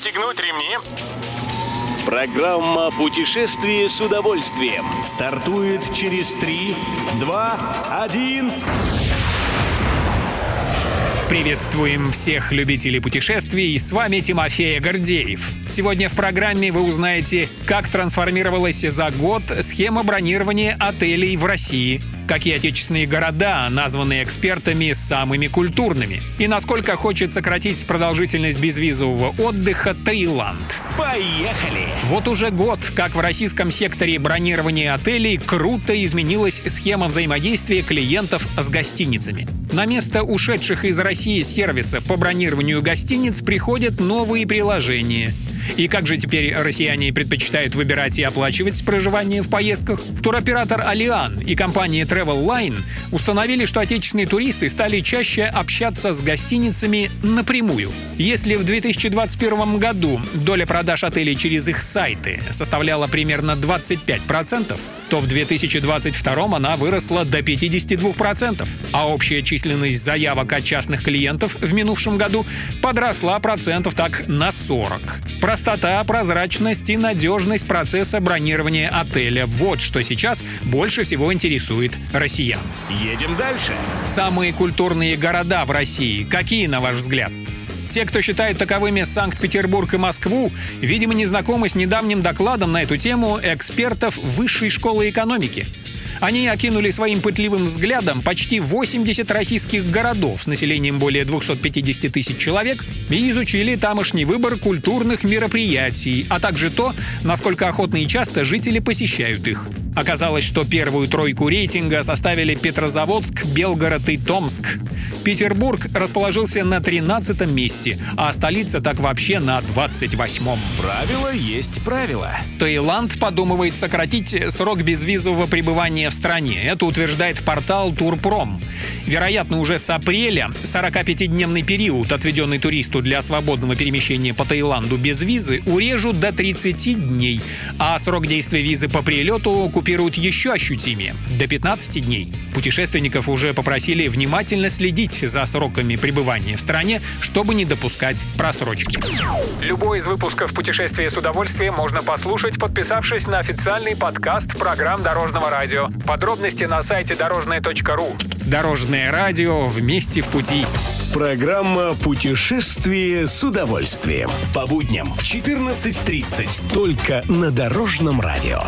Пристегнуть ремни. Программа «Путешествие с удовольствием» стартует через 3, 2, 1... Приветствуем всех любителей путешествий, с вами Тимофей Гордеев. Сегодня в программе вы узнаете, как трансформировалась за год схема бронирования отелей в России – какие отечественные города, названные экспертами самыми культурными, и насколько хочет сократить продолжительность безвизового отдыха Таиланд. Поехали! Вот уже год, как в российском секторе бронирования отелей круто изменилась схема взаимодействия клиентов с гостиницами. На место ушедших из России сервисов по бронированию гостиниц приходят новые приложения – и как же теперь россияне предпочитают выбирать и оплачивать проживание в поездках? Туроператор Алиан и компания Travel Line установили, что отечественные туристы стали чаще общаться с гостиницами напрямую. Если в 2021 году доля продаж отелей через их сайты составляла примерно 25%, то в 2022 она выросла до 52%, а общая численность заявок от частных клиентов в минувшем году подросла процентов так на 40. Простота, прозрачность и надежность процесса бронирования отеля – вот что сейчас больше всего интересует россиян. Едем дальше. Самые культурные города в России. Какие, на ваш взгляд? Те, кто считает таковыми Санкт-Петербург и Москву, видимо, не знакомы с недавним докладом на эту тему экспертов Высшей школы экономики. Они окинули своим пытливым взглядом почти 80 российских городов с населением более 250 тысяч человек и изучили тамошний выбор культурных мероприятий, а также то, насколько охотно и часто жители посещают их. Оказалось, что первую тройку рейтинга составили Петрозаводск, Белгород и Томск. Петербург расположился на 13 месте, а столица так вообще на 28-м. Правило есть правило. Таиланд подумывает сократить срок безвизового пребывания в стране. Это утверждает портал Турпром. Вероятно, уже с апреля 45-дневный период, отведенный туристу для свободного перемещения по Таиланду без визы, урежут до 30 дней, а срок действия визы по прилету купируют еще ощутимее – до 15 дней. Путешественников уже попросили внимательно следить за сроками пребывания в стране, чтобы не допускать просрочки. Любой из выпусков «Путешествия с удовольствием» можно послушать, подписавшись на официальный подкаст программ Дорожного радио. Подробности на сайте дорожное.ру. Дорожное радио вместе в пути. Программа «Путешествие с удовольствием». По будням в 14.30. Только на Дорожном радио.